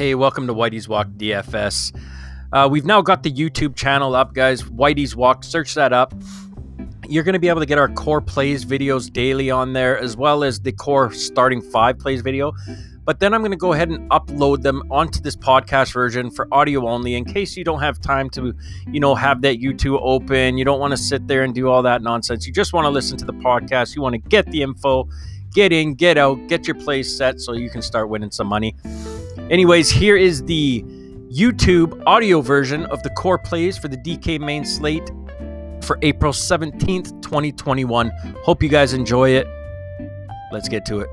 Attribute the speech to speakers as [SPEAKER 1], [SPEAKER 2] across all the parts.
[SPEAKER 1] Hey, welcome to Whitey's Walk DFS. Uh, we've now got the YouTube channel up, guys. Whitey's Walk, search that up. You're going to be able to get our core plays videos daily on there, as well as the core starting five plays video. But then I'm going to go ahead and upload them onto this podcast version for audio only in case you don't have time to, you know, have that YouTube open. You don't want to sit there and do all that nonsense. You just want to listen to the podcast. You want to get the info, get in, get out, get your plays set so you can start winning some money. Anyways, here is the YouTube audio version of the core plays for the DK main slate for April 17th, 2021. Hope you guys enjoy it. Let's get to it.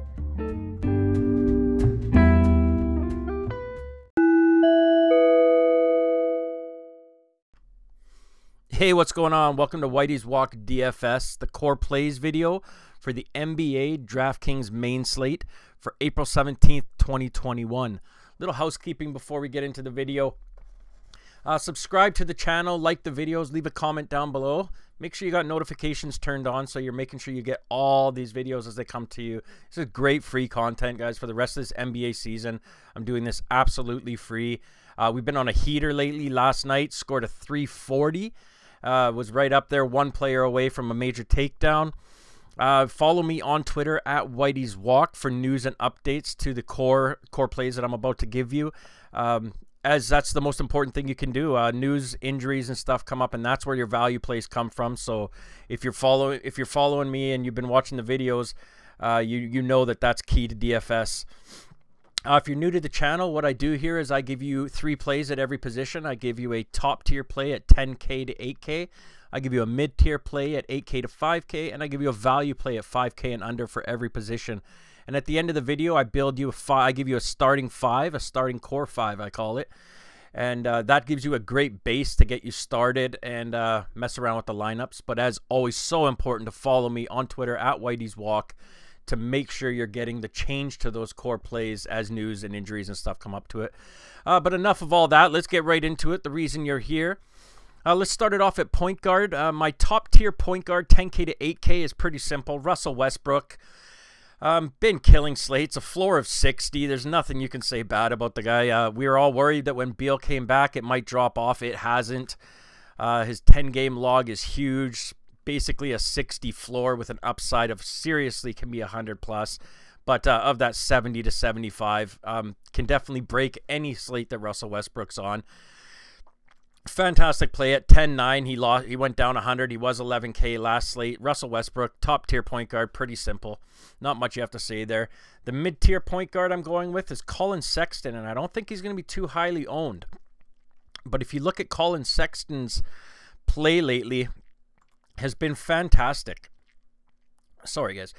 [SPEAKER 1] Hey, what's going on? Welcome to Whitey's Walk DFS, the core plays video for the NBA DraftKings main slate for April 17th, 2021. Little housekeeping before we get into the video. Uh, subscribe to the channel, like the videos, leave a comment down below. Make sure you got notifications turned on so you're making sure you get all these videos as they come to you. This is great free content, guys, for the rest of this NBA season. I'm doing this absolutely free. Uh, we've been on a heater lately. Last night, scored a 340. Uh, was right up there, one player away from a major takedown. Uh, follow me on Twitter at Whitey's Walk for news and updates to the core core plays that I'm about to give you. Um, as that's the most important thing you can do. Uh, news, injuries, and stuff come up, and that's where your value plays come from. So if you're following if you're following me and you've been watching the videos, uh, you you know that that's key to DFS. Uh, if you're new to the channel, what I do here is I give you three plays at every position. I give you a top tier play at 10K to 8K. I give you a mid tier play at 8K to 5K, and I give you a value play at 5K and under for every position. And at the end of the video, I build you a five. I give you a starting five, a starting core five, I call it, and uh, that gives you a great base to get you started and uh, mess around with the lineups. But as always, so important to follow me on Twitter at Whitey's Walk to make sure you're getting the change to those core plays as news and injuries and stuff come up to it. Uh, but enough of all that. Let's get right into it. The reason you're here. Uh, let's start it off at point guard. Uh, my top tier point guard, 10K to 8K, is pretty simple. Russell Westbrook. Um, been killing slates, a floor of 60. There's nothing you can say bad about the guy. Uh, we were all worried that when Beal came back, it might drop off. It hasn't. Uh, his 10 game log is huge. Basically, a 60 floor with an upside of seriously can be 100 plus. But uh, of that 70 to 75, um, can definitely break any slate that Russell Westbrook's on fantastic play at 10-9 he lost he went down 100 he was 11k last slate. Russell westbrook top tier point guard pretty simple. Not much you have to say there. The mid tier point guard i'm going with is collin sexton and i don't think he's going to be too highly owned. But if you look at collin sexton's play lately has been fantastic. Sorry guys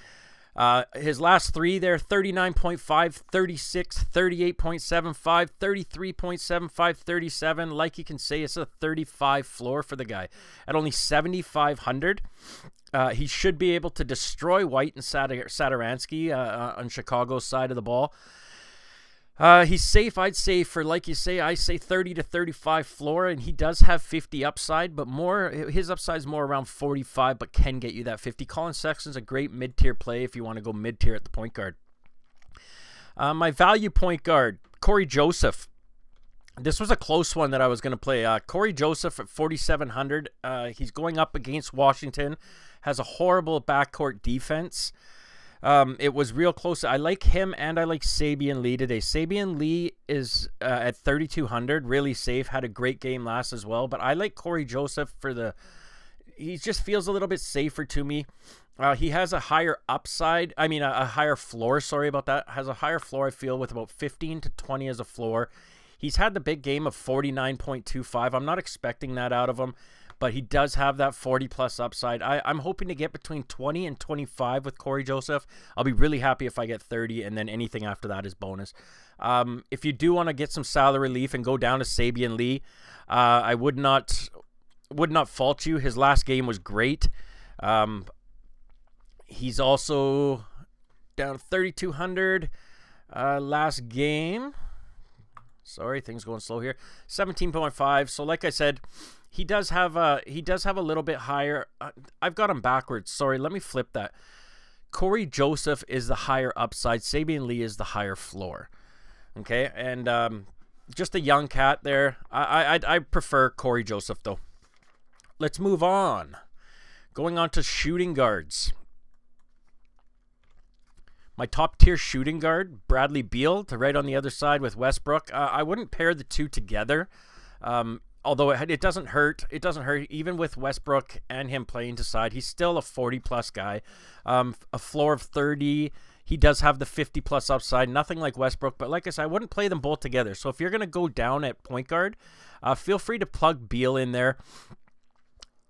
[SPEAKER 1] uh, his last three there 39.5, 36, 38.75, 33.75, 37. Like you can say, it's a 35 floor for the guy. At only 7,500, uh, he should be able to destroy White and Satoransky uh, uh, on Chicago's side of the ball. Uh, he's safe, I'd say, for like you say, I say 30 to 35 floor, and he does have 50 upside, but more his upside is more around 45, but can get you that 50. Collin Sexton's a great mid tier play if you want to go mid tier at the point guard. Uh, my value point guard, Cory Joseph. This was a close one that I was going to play. Uh, Cory Joseph at 4,700. Uh, he's going up against Washington, has a horrible backcourt defense. Um, it was real close. I like him and I like Saben Lee today. Saben Lee is uh, at 3,200, really safe. Had a great game last as well. But I like Cory Joseph for the. He just feels a little bit safer to me. Uh, he has a higher upside. I mean, a, a higher floor. Sorry about that. Has a higher floor. I feel with about 15 to 20 as a floor. He's had the big game of 49.25. I'm not expecting that out of him but he does have that 40 plus upside. I, I'm hoping to get between 20 and 25 with Cory Joseph. I'll be really happy if I get 30, and then anything after that is bonus. Um, if you do want to get some salary relief and go down to Saben Lee, uh, I would not would not fault you. His last game was great. Um, he's also down 3,200 uh, last game. Sorry, things going slow here. 17.5. So, like I said, he does have a he does have a little bit higher. Uh, I've got him backwards. Sorry, let me flip that. Cory Joseph is the higher upside. Saben Lee is the higher floor. Okay, and um, just a young cat there. I, I, I prefer Cory Joseph, though. Let's move on. Going on to shooting guards. My top tier shooting guard, Bradley Beal, to right on the other side with Westbrook. Uh, I wouldn't pair the two together. Um, although it, it, doesn't hurt. It doesn't hurt even with Westbrook and him playing to side. He's still a 40 plus guy. Um, a floor of 30. He does have the 50 plus upside. Nothing like Westbrook, but like I said, I wouldn't play them both together. So if you're going to go down at point guard, uh, feel free to plug Beal in there.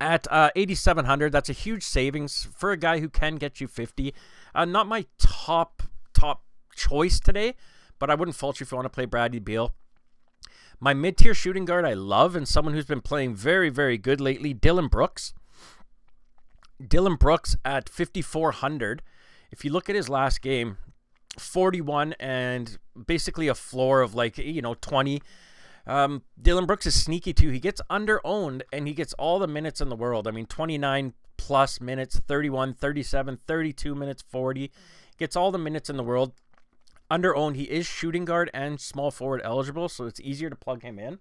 [SPEAKER 1] At uh, 8,700, that's a huge savings for a guy who can get you 50. Uh, not my top top choice today, but I wouldn't fault you if you want to play Bradley Beal. My mid tier shooting guard I love, and someone who's been playing very, very good lately, Dillon Brooks. Dillon Brooks at 5,400. If you look at his last game, 41 and basically a floor of like, you know, 20. Um, Dillon Brooks is sneaky too. He gets under owned and he gets all the minutes in the world. I mean, 29 plus minutes, 31, 37, 32 minutes, 40. Gets all the minutes in the world. Under owned, he is shooting guard and small forward eligible, so it's easier to plug him in.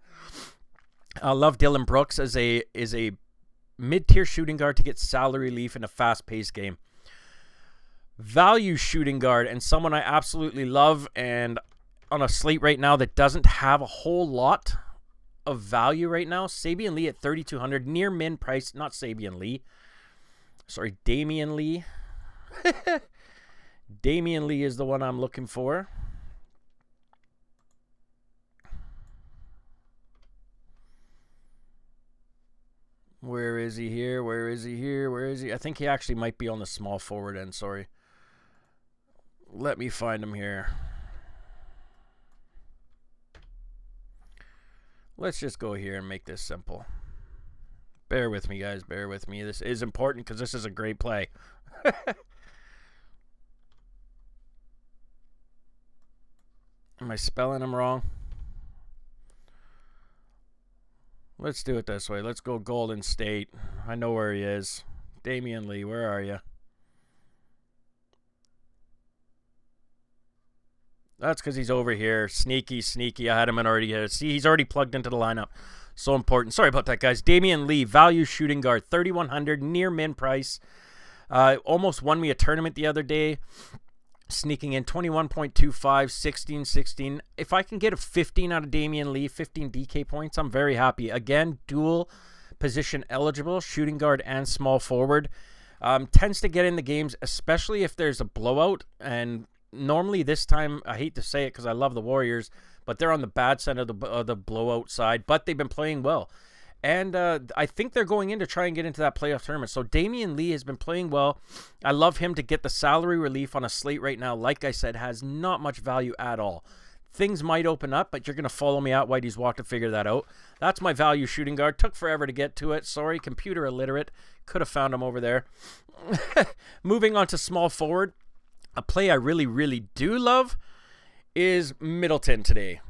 [SPEAKER 1] I love Dillon Brooks as a is a mid tier shooting guard to get salary relief in a fast paced game. Value shooting guard and someone I absolutely love and on a slate right now that doesn't have a whole lot of value right now. Saben Lee at 3,200, near min price. Not Saben Lee. Sorry, Damion Lee. Damion Lee is the one I'm looking for. Where is he here? Where is he here? Where is he? I think he actually might be on the small forward end. Sorry. Let me find him here. Let's just go here and make this simple. Bear with me, guys. Bear with me. This is important because this is a great play. Am I spelling him wrong? Let's do it this way. Let's go Golden State. I know where he is. Damion Lee, where are you? That's because he's over here. Sneaky, sneaky. I had him in already here. See, he's already plugged into the lineup. So important. Sorry about that, guys. Damion Lee, value shooting guard, 3,100, near min price. Uh, almost won me a tournament the other day. Sneaking in 21.25, 16, 16. If I can get a 15 out of Damion Lee, 15 DK points, I'm very happy. Again, dual position eligible, shooting guard and small forward. Um, tends to get in the games, especially if there's a blowout. And normally this time, I hate to say it because I love the Warriors, but they're on the bad side of the, the blowout side, but they've been playing well. And uh, I think they're going in to try and get into that playoff tournament. So Damion Lee has been playing well. I love him to get the salary relief on a slate right now. Like I said, has not much value at all. Things might open up, but you're going to follow me out Whitey's Walk to figure that out. That's my value shooting guard. Took forever to get to it. Sorry, computer illiterate. Could have found him over there. Moving on to small forward. A play I really, really do love is Middleton today.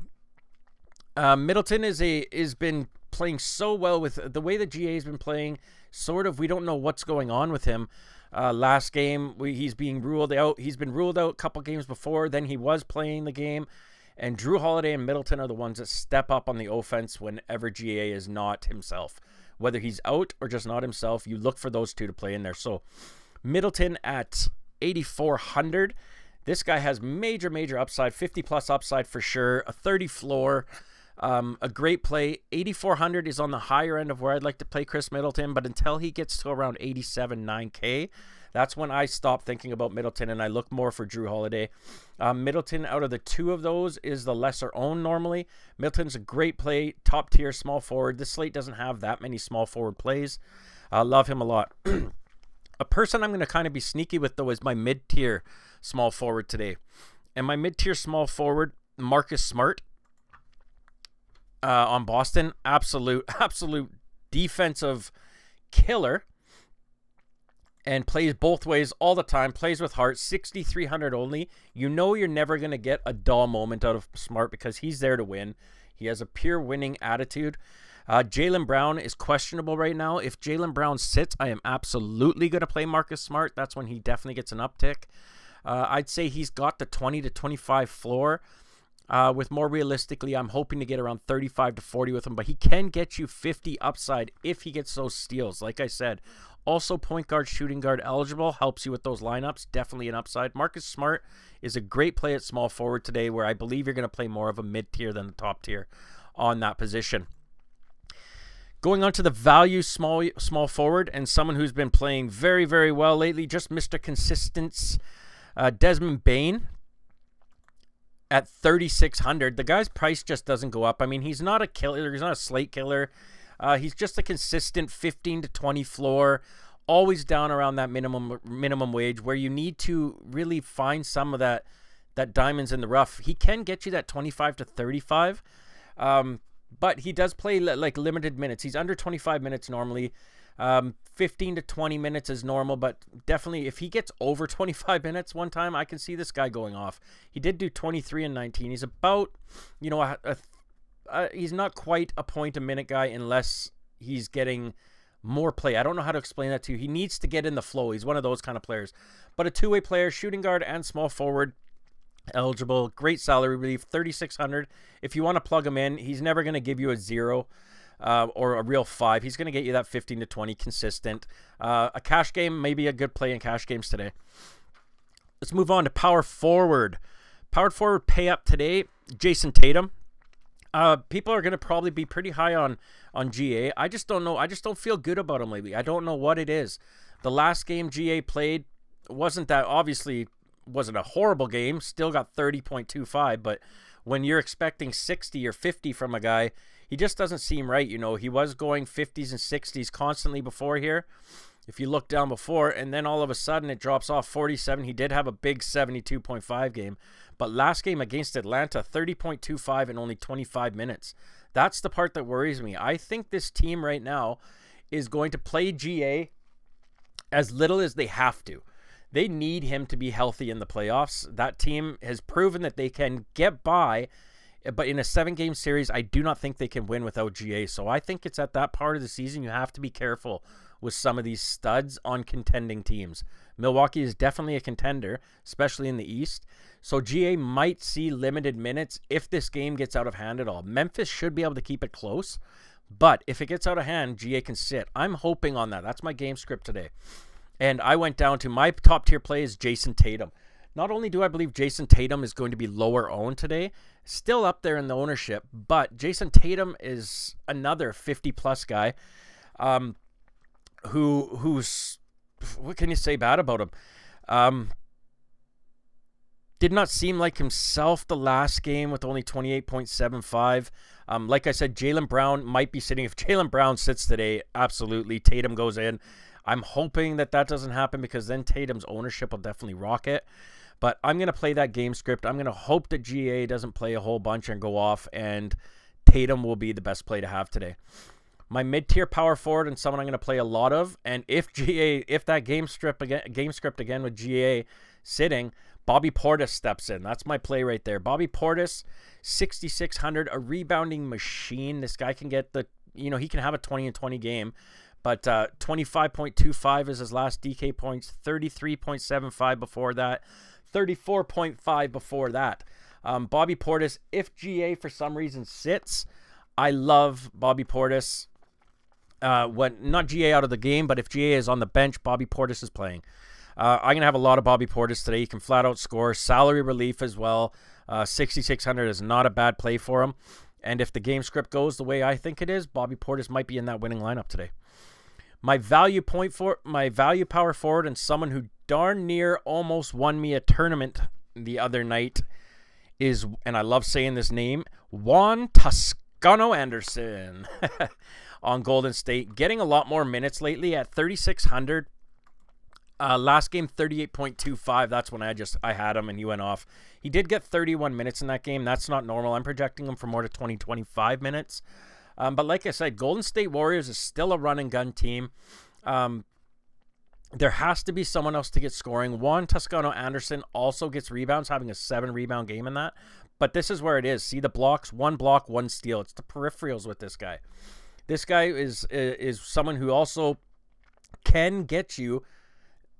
[SPEAKER 1] Uh, Middleton is a is been playing so well with the way the GA has been playing. Sort of, we don't know what's going on with him. Uh, last game, we, he's being ruled out. He's been ruled out a couple games before. Then he was playing the game. And Jrue Holiday and Middleton are the ones that step up on the offense whenever GA is not himself. Whether he's out or just not himself, you look for those two to play in there. So Middleton at 8,400. This guy has major, major upside, 50 plus upside for sure, a 30 floor. Um, a great play. 8,400 is on the higher end of where I'd like to play Khris Middleton, but until he gets to around 87, 9K, that's when I stop thinking about Middleton and I look more for Jrue Holiday. Um, Middleton, out of the two of those, is the lesser owned normally. Middleton's a great play, top tier small forward. This slate doesn't have that many small forward plays. I uh, love him a lot. a person I'm going to kind of be sneaky with, though, is my mid tier small forward today. And my mid tier small forward, Marcus Smart uh, on Boston. Absolute, absolute defensive killer. And plays both ways all the time. Plays with heart. 6,300 only. You know you're never going to get a dull moment out of Smart because he's there to win. He has a pure winning attitude. Uh, Jaylen Brown is questionable right now. If Jaylen Brown sits, I am absolutely going to play Marcus Smart. That's when he definitely gets an uptick. Uh, I'd say he's got the 20 to 25 floor. Uh, with more realistically, I'm hoping to get around 35 to 40 with him, but he can get you 50 upside if he gets those steals. Like I said, also point guard, shooting guard eligible helps you with those lineups. Definitely an upside. Marcus Smart is a great play at small forward today, where I believe you're going to play more of a mid tier than the top tier on that position. Going on to the value small small forward and someone who's been playing very very well lately, just Mr. Consistence, uh, Desmond Bane at 3600 the guy's price just doesn't go up. I mean he's not a killer he's not a slate killer. Uh, he's just a consistent 15 to 20 floor always down around that minimum minimum wage where you need to really find some of that that diamonds in the rough. He can get you that 25 to 35 um, but he does play like limited minutes. He's under 25 minutes normally um, 15 to 20 minutes is normal, but definitely if he gets over 25 minutes one time, I can see this guy going off. He did do 23 and 19. He's about, you know, a, a, a, he's not quite a point a minute guy unless he's getting more play. I don't know how to explain that to you. He needs to get in the flow. He's one of those kind of players. But a two-way player, shooting guard and small forward, eligible, great salary relief, 3600. If you want to plug him in, he's never going to give you a zero uh, or a real five. He's going to get you that 15 to 20 consistent. Uh, a cash game, maybe a good play in cash games today. Let's move on to power forward. Power forward pay up today. Jayson Tatum. Uh, people are going to probably be pretty high on on GA. I just don't know. I just don't feel good about him lately. I don't know what it is. The last game GA played wasn't that obviously wasn't a horrible game. Still got 30.25, but when you're expecting 60 or 50 from a guy he just doesn't seem right. You know, he was going 50s and 60s constantly before here. If you look down before, and then all of a sudden it drops off 47. He did have a big 72.5 game, but last game against Atlanta, 30.25 in only 25 minutes. That's the part that worries me. I think this team right now is going to play GA as little as they have to. They need him to be healthy in the playoffs. That team has proven that they can get by eh, but in a seven game series, I do not think they can win without GA. So I think it's at that part of the season you have to be careful with some of these studs on contending teams. Milwaukee is definitely a contender, especially in the East. So GA might see limited minutes if this game gets out of hand at all. Memphis should be able to keep it close, but if it gets out of hand, GA can sit. I'm hoping on that. That's my game script today. And I went down to my top tier play is Jayson Tatum. Not only do I believe Jayson Tatum is going to be lower owned today, still up there in the ownership, but Jayson Tatum is another 50 plus guy um, who who's what can you say bad about him? Um, did not seem like himself the last game with only 28.75. Um, like I said, Jaylen Brown might be sitting. If Jaylen Brown sits today, absolutely. Tatum goes in. I'm hoping that that doesn't happen because then Tatum's ownership will definitely rocket. But I'm going to play that game script. I'm going to hope that GA doesn't play a whole bunch and go off, and Tatum will be the best play to have today. My mid-tier power forward and someone I'm going to play a lot of, and if GA, if that game strip again, game script again with GA sitting, Bobby Portis steps in. That's my play right there. Bobby Portis, 6,600, a rebounding machine. This guy can get the, you know, he can have a 20 and 20 game. But uh, 25.25 is his last DK points, 33.75 before that. 34.5 before that. Um, Bobby Portis, if GA for some reason sits, I love Bobby Portis. Uh, when not GA out of the game, but if GA is on the bench, Bobby Portis is playing. Uh, I'm gonna have a lot of Bobby Portis today. He can flat out score, salary relief as well. Uh, 6,600 is not a bad play for him. And if the game script goes the way I think it is, Bobby Portis might be in that winning lineup today. My value point for my value power forward and someone who darn near almost won me a tournament the other night is, and I love saying this name, Juan Toscano Anderson on Golden State. Getting a lot more minutes lately at 3,600. Uh, last game 38.25 that's when i just i had him and he went off he did get 31 minutes in that game that's not normal i'm projecting him for more to 20 25 minutes um, but like i said golden state warriors is still a run and gun team um, there has to be someone else to get scoring. Juan Toscano Anderson also gets rebounds, having a seven rebound game in that. But this is where it is. See the blocks, one block, one steal. It's the peripherals with this guy. This guy is is someone who also can get you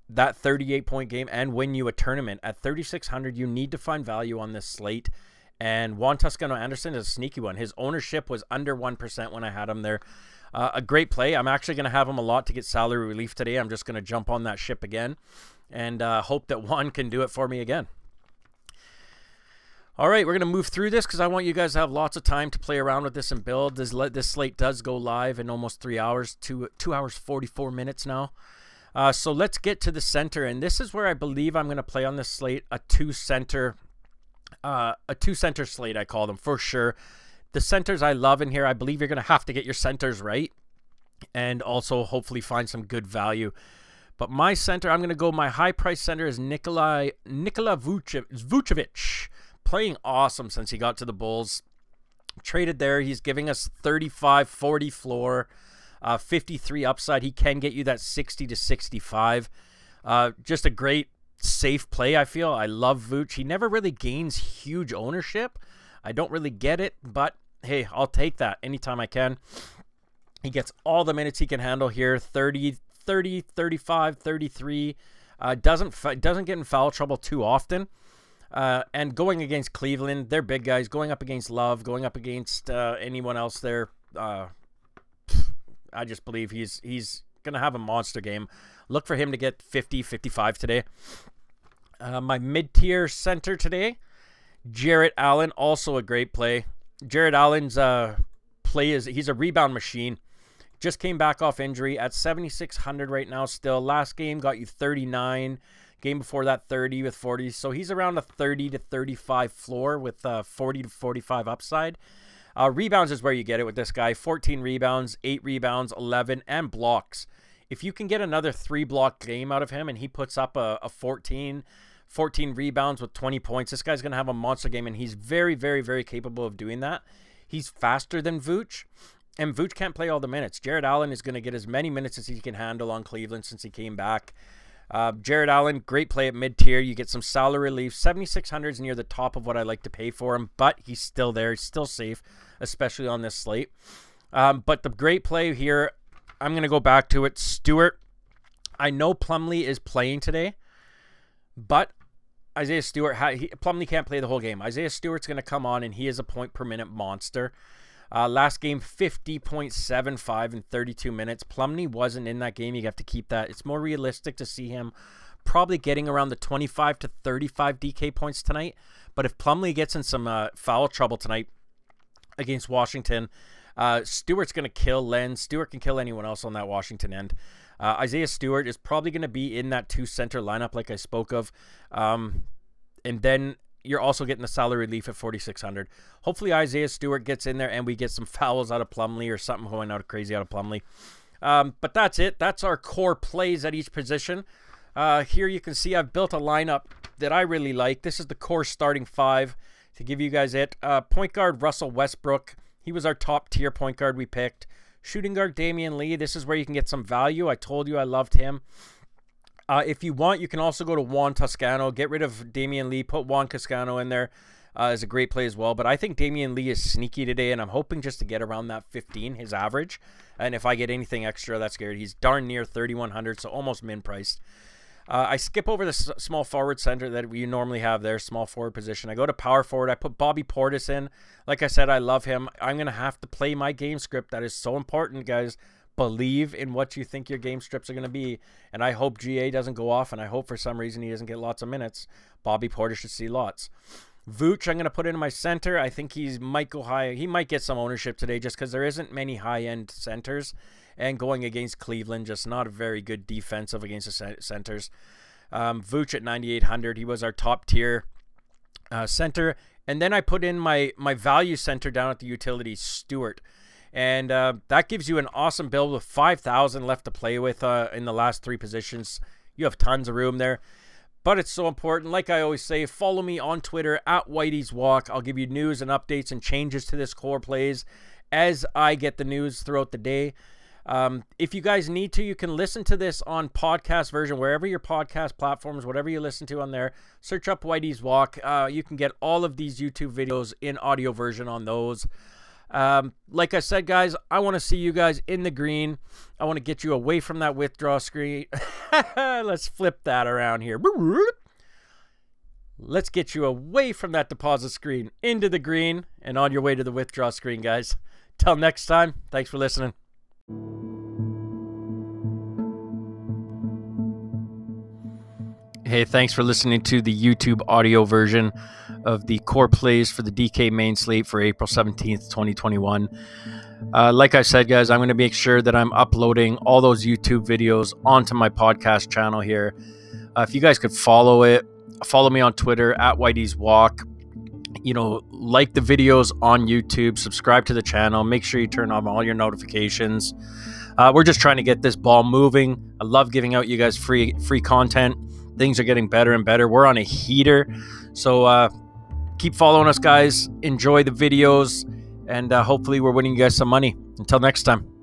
[SPEAKER 1] that 38 point game and win you a tournament at 3600 you need to find value on this slate And Juan Toscano Anderson is a sneaky one. His ownership was under 1% when I had him there. Uh, a great play. I'm actually going to have him a lot to get salary relief today. I'm just going to jump on that ship again and uh, hope that Juan can do it for me again. All right, we're going to move through this because I want you guys to have lots of time to play around with this and build. This, this slate does go live in almost three hours, two, two hours, 44 minutes now. Uh, so let's get to the center. And this is where I believe I'm going to play on this slate a two center, uh, a two center slate, I call them for sure. The centers I love in here, I believe you're going to have to get your centers right and also hopefully find some good value. But my center, I'm going to go, my high price center is Nikolai, Nikola Vucevic playing awesome since he got to the Bulls. Traded there. He's giving us 35 40 floor, uh, 53 upside. He can get you that 60 to 65. Uh, just a great safe play, I feel. I love Vooch. He never really gains huge ownership. I don't really get it, but hey, I'll take that anytime I can. He gets all the minutes he can handle here 30, 30, 35, 33. Uh, doesn't doesn't get in foul trouble too often. Uh, and going against Cleveland, they're big guys. Going up against Love, going up against uh, anyone else there, uh, I just believe he's he's gonna have a monster game. Look for him to get 50, 55 today. Uh, my mid-tier center today, Jarrett Allen, also a great play. Jarrett Allen's uh, play is he's a rebound machine. Just came back off injury at 7,600 right now. Still, last game got you 39. Game before that, 30 with 40. So he's around a 30 to 35 floor with uh, 40 to 45 upside. Uh, rebounds is where you get it with this guy 14 rebounds, 8 rebounds, 11, and blocks. If you can get another three block game out of him and he puts up a, a 14, 14 rebounds with 20 points, this guy's going to have a monster game, and he's very, very, very capable of doing that. He's faster than Vooch, and Vooch can't play all the minutes. Jarrett Allen is going to get as many minutes as he can handle on Cleveland since he came back. Uh, Jarrett Allen, great play at mid tier. You get some salary relief. 7,600 is near the top of what I like to pay for him, but he's still there. He's still safe, especially on this slate. Um, but the great play here, I'm going to go back to it. Stewart, I know Plumlee is playing today, but Isaiah Stewart, he, Plumlee can't play the whole game. Isaiah Stewart's going to come on, and he is a point per minute monster. Uh, last game, 50.75 in 32 minutes. Plumlee wasn't in that game. You have to keep that. It's more realistic to see him probably getting around the 25 to 35 DK points tonight. But if Plumlee gets in some uh, foul trouble tonight against Washington, uh, Stewart's going to kill Len. Stewart can kill anyone else on that Washington end. Uh, Isaiah Stewart is probably going to be in that two center lineup, like I spoke of. Um, and then you're also getting the salary relief at 4600 hopefully isaiah stewart gets in there and we get some fouls out of plumlee or something going out of crazy out of plumlee. Um, but that's it. That's our core plays at each position. Uh, here you can see i've built a lineup that i really like. This is the core starting five to give you guys it. Uh, point guard russell westbrook. He was our top tier point guard we picked. Shooting guard damion lee. This is where you can get some value. I told you i loved him uh, if you want, you can also go to Juan Toscano. Get rid of Damion Lee. Put Juan Toscano in there. Uh, is a great play as well. But I think Damion Lee is sneaky today, and I'm hoping just to get around that 15, his average. And if I get anything extra, that's good. He's darn near 3,100, so almost min priced. Uh, I skip over the s- small forward center that we normally have there, small forward position. I go to power forward. I put Bobby Portis in. Like I said, I love him. I'm going to have to play my game script. That is so important, guys believe in what you think your game strips are going to be. And I hope GA doesn't go off, and I hope for some reason he doesn't get lots of minutes. Bobby Porter should see lots. Vooch, I'm going to put in my center. I think he might go high. He might get some ownership today just because there isn't many high end centers. And going against Cleveland, just not a very good defensive against the centers. Um, Vooch at 9,800. He was our top tier uh, center. And then I put in my, my value center down at the utility, Stewart. And uh, that gives you an awesome build with 5,000 left to play with uh, in the last three positions. You have tons of room there. But it's so important. Like I always say, follow me on Twitter at Whitey's Walk. I'll give you news and updates and changes to this core plays as I get the news throughout the day. Um, if you guys need to, you can listen to this on podcast version, wherever your podcast platforms, whatever you listen to on there. Search up Whitey's Walk. Uh, you can get all of these YouTube videos in audio version on those. Um, like I said, guys, I want to see you guys in the green. I want to get you away from that withdraw screen. Let's flip that around here. Let's get you away from that deposit screen into the green and on your way to the withdraw screen, guys. Till next time, thanks for listening. Hey, thanks for listening to the YouTube audio version of the core plays for the DK main slate for April 17th, 2021. Uh, like I said, guys, I'm going to make sure that I'm uploading all those YouTube videos onto my podcast channel here. Uh, if you guys could follow it, follow me on Twitter at Whitey's Walk. You know, like the videos on YouTube, subscribe to the channel, make sure you turn on all your notifications. Uh, we're just trying to get this ball moving. I love giving out you guys free free content. Things are getting better and better. We're on a heater, so uh, keep following us, guys. Enjoy the videos, and uh, hopefully, we're winning you guys some money. Until next time.